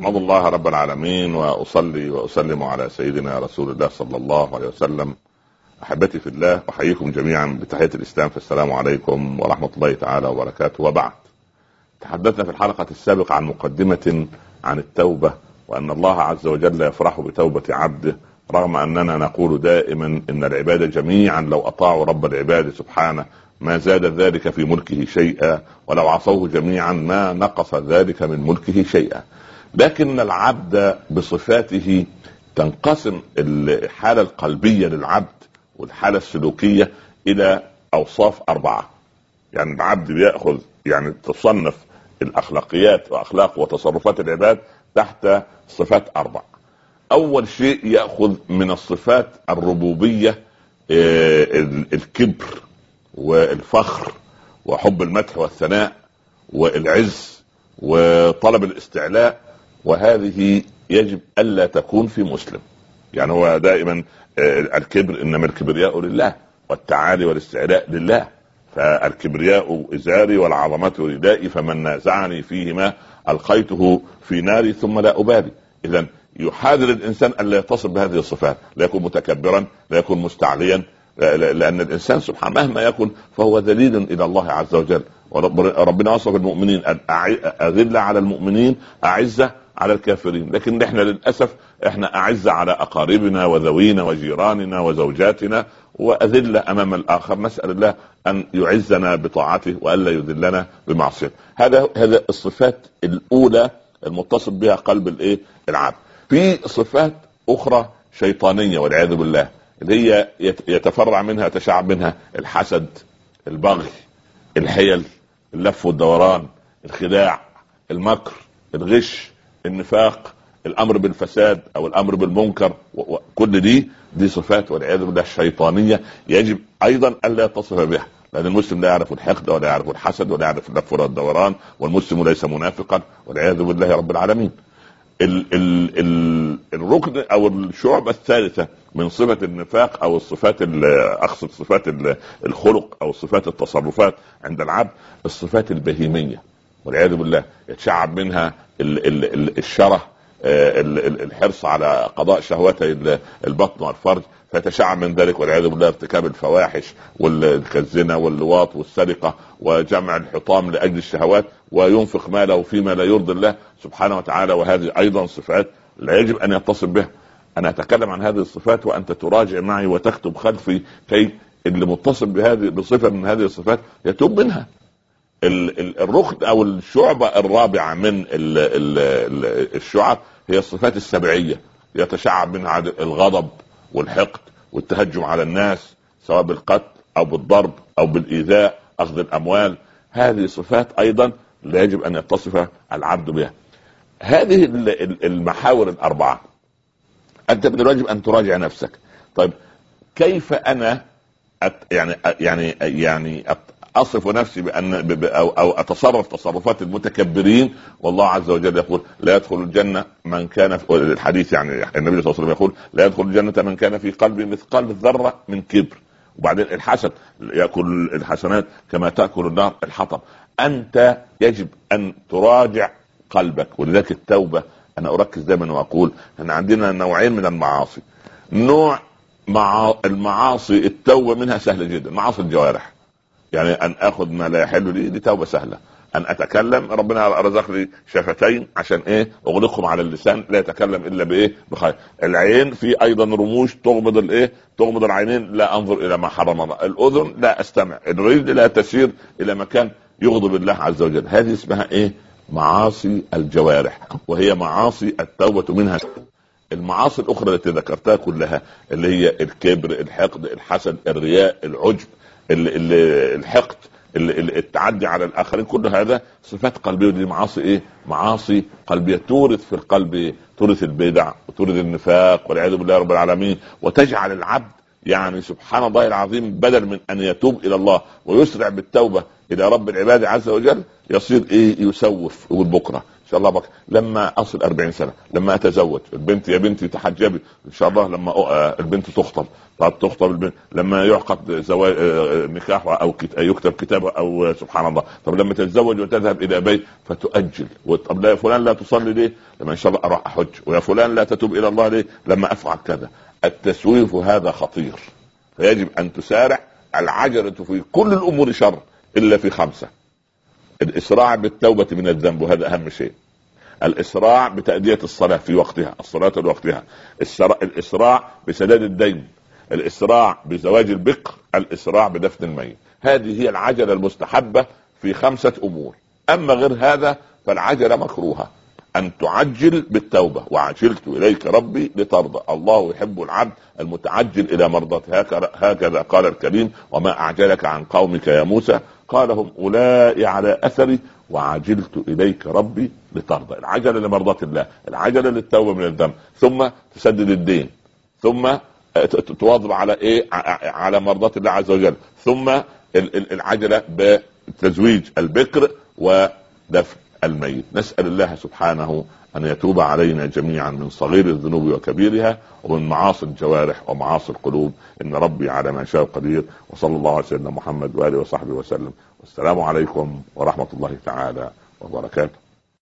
احمد الله رب العالمين واصلي واسلم على سيدنا رسول الله صلى الله عليه وسلم. أحبتي في الله أحييكم جميعا بتحية الإسلام فالسلام عليكم ورحمة الله تعالى وبركاته. وبعد تحدثنا في الحلقة السابقة عن مقدمة عن التوبة وأن الله عز وجل يفرح بتوبة عبده رغم أننا نقول دائما إن العباد جميعا لو أطاعوا رب العباد سبحانه ما زاد ذلك في ملكه شيئا ولو عصوه جميعا ما نقص ذلك من ملكه شيئا. لكن العبد بصفاته تنقسم الحالة القلبية للعبد والحالة السلوكية إلى أوصاف أربعة. يعني العبد بيأخذ يعني تصنف الأخلاقيات وأخلاق وتصرفات العباد تحت صفات أربع. أول شيء يأخذ من الصفات الربوبية آه، الكبر والفخر وحب المدح والثناء والعز وطلب الاستعلاء وهذه يجب ألا تكون في مسلم. يعني هو دائما آه، الكبر إنما الكبرياء لله والتعالي والاستعلاء لله. فالكبرياء إزاري والعظمة ردائي فمن نازعني فيهما ألقيته في ناري ثم لا أبالي. اذا يحاذر الإنسان الا يتصل بهذه الصفات لا يكون متكبرا لا يكون مستعليا لأن الإنسان سبحانه مهما يكن فهو ذليل إلى الله عز وجل. وربنا وصف المؤمنين اذله على المؤمنين أعزة على الكافرين. لكن إحنا للأسف إحنا أعزة على أقاربنا وذوينا وجيراننا وزوجاتنا وأذلة أمام الآخر. نسأل الله أن يعزنا بطاعته وألا يذلنا بمعصيته هذا هذا الصفات الأولى المتصل بها قلب الإيه؟ العبد. في صفات أخرى شيطانية والعياذ بالله اللي هي يتفرع منها يتشعب منها الحسد البغي الحيل اللف والدوران الخداع المكر الغش النفاق الأمر بالفساد أو الأمر بالمنكر كل دي دي صفات والعياذ بالله الشيطانية يجب أيضا ألا يتصف بها لأن المسلم لا يعرف الحقد ولا يعرف الحسد ولا يعرف اللف الدوران والمسلم ليس منافقا والعياذ بالله رب العالمين. ال ال ال الركن أو الشعبة الثالثة من صفة النفاق أو الصفات أقصد صفات الخلق أو صفات التصرفات عند العبد الصفات البهيمية. والعياذ بالله يتشعب منها الشره آه، الحرص على قضاء شهوتي البطن والفرج فيتشعب من ذلك والعياذ بالله ارتكاب الفواحش والزنا واللواط والسرقة وجمع الحطام لأجل الشهوات وينفق ماله فيما لا يرضي الله سبحانه وتعالى وهذه أيضا صفات لا يجب أن يتصل بها. أنا أتكلم عن هذه الصفات وأنت تراجع معي وتكتب خلفي كي اللي متصل بهذه بصفة من هذه الصفات يتوب منها. الركن أو الشعبة الرابعة من الشعب هي الصفات السبعية. يتشعب منها الغضب والحقد والتهجم على الناس سواء بالقتل أو بالضرب أو بالإيذاء أخذ الأموال. هذه صفات أيضا لا يجب أن يتصف العبد بها. هذه المحاور الأربعة. أنت من الواجب أن تراجع نفسك. طيب كيف أنا أت يعني يعني يعني أصف نفسي بأن أو أو أتصرف تصرفات المتكبرين والله عز وجل يقول لا يدخل الجنة من كان في الحديث يعني النبي صلى الله عليه وسلم يقول لا يدخل الجنة من كان في قلبه مثقال ذره من كبر. وبعدين الحسد يأكل الحسنات كما تأكل النار الحطب. أنت يجب أن تراجع قلبك ولذلك التوبة أنا أركز دائما وأقول ان عندنا نوعين من المعاصي. نوع مع المعاصي التوبة منها سهله جدا معاصي الجوارح. يعني أن أخذ ما لا يحل لي دي توبة سهلة. أن أتكلم ربنا رزق لي شفتين عشان إيه؟ أغلقهم على اللسان لا يتكلم إلا بإيه؟ بخير. العين في أيضا رموش تغمض الإيه؟ تغمض العينين لا أنظر إلى ما حرم الله. الأذن لا أستمع. الرجل لا تسير إلى مكان يغضب الله عز وجل. هذه اسمها إيه؟ معاصي الجوارح وهي معاصي التوبة منها. المعاصي الأخرى التي ذكرتها كلها اللي هي الكبر الحقد الحسد الرياء العجب الحقد التعدي على الآخرين كل هذا صفات قلبية ودي معاصي إيه؟ معاصي قلبية تورث في القلب؟ تورث البدع وتورث النفاق والعياذ بالله رب العالمين وتجعل العبد يعني سبحان الله العظيم بدل من أن يتوب إلى الله ويسرع بالتوبة إلى رب العباد عز وجل يصير إيه يسوف يقول بكرة شاء الله بك. لما أصل 40 سنة لما أتزوج البنت يا بنتي تحجبي إن شاء الله لما آه، البنت تخطب. طب تخطب البنت. لما يعقد زواج آه، نكاح أو يكتب كتاب أو سبحان الله. طب لما تتزوج وتذهب إلى بيت فتؤجل. طب لا فلان لا تصلي ليه؟ لما إن شاء الله أروح احج ويا فلان لا تتوب إلى الله ليه؟ لما أفعل كذا. التسويف هذا خطير. فيجب أن تسارع العجلة في كل الأمور شر إلا في خمسة. الإسراع بالتوبة من الذنب وهذا أهم شيء. الإسراع بتأدية الصلاة في وقتها الصلاة لوقتها. الإسراع بسداد الدين الإسراع بزواج البكر الإسراع بدفن الميت. هذه هي العجلة المستحبة في خمسة أمور. أما غير هذا فالعجلة مكروهة. أن تعجل بالتوبة. وعجلت إليك ربي لترضى. الله يحب العبد المتعجل إلى مرضاته. هكذا قال الكريم وما أعجلك عن قومك يا موسى قال هم أولئك على أثري وعجلت إليك ربي لترضى. العجلة لمرضاة الله العجلة للتوبة من الذنب. ثم تسدد الدين. ثم تواظب على إيه؟ على مرضاة الله عز وجل. ثم العجلة بتزويج البكر ودفن الميت. نسأل الله سبحانه أن يتوب علينا جميعا من صغير الذنوب وكبيرها ومن معاصي الجوارح ومعاصي القلوب. إن ربي على ما شاء قدير. وصلى الله على سيدنا محمد وآله وصحبه وسلم. والسلام عليكم ورحمة الله تعالى وبركاته.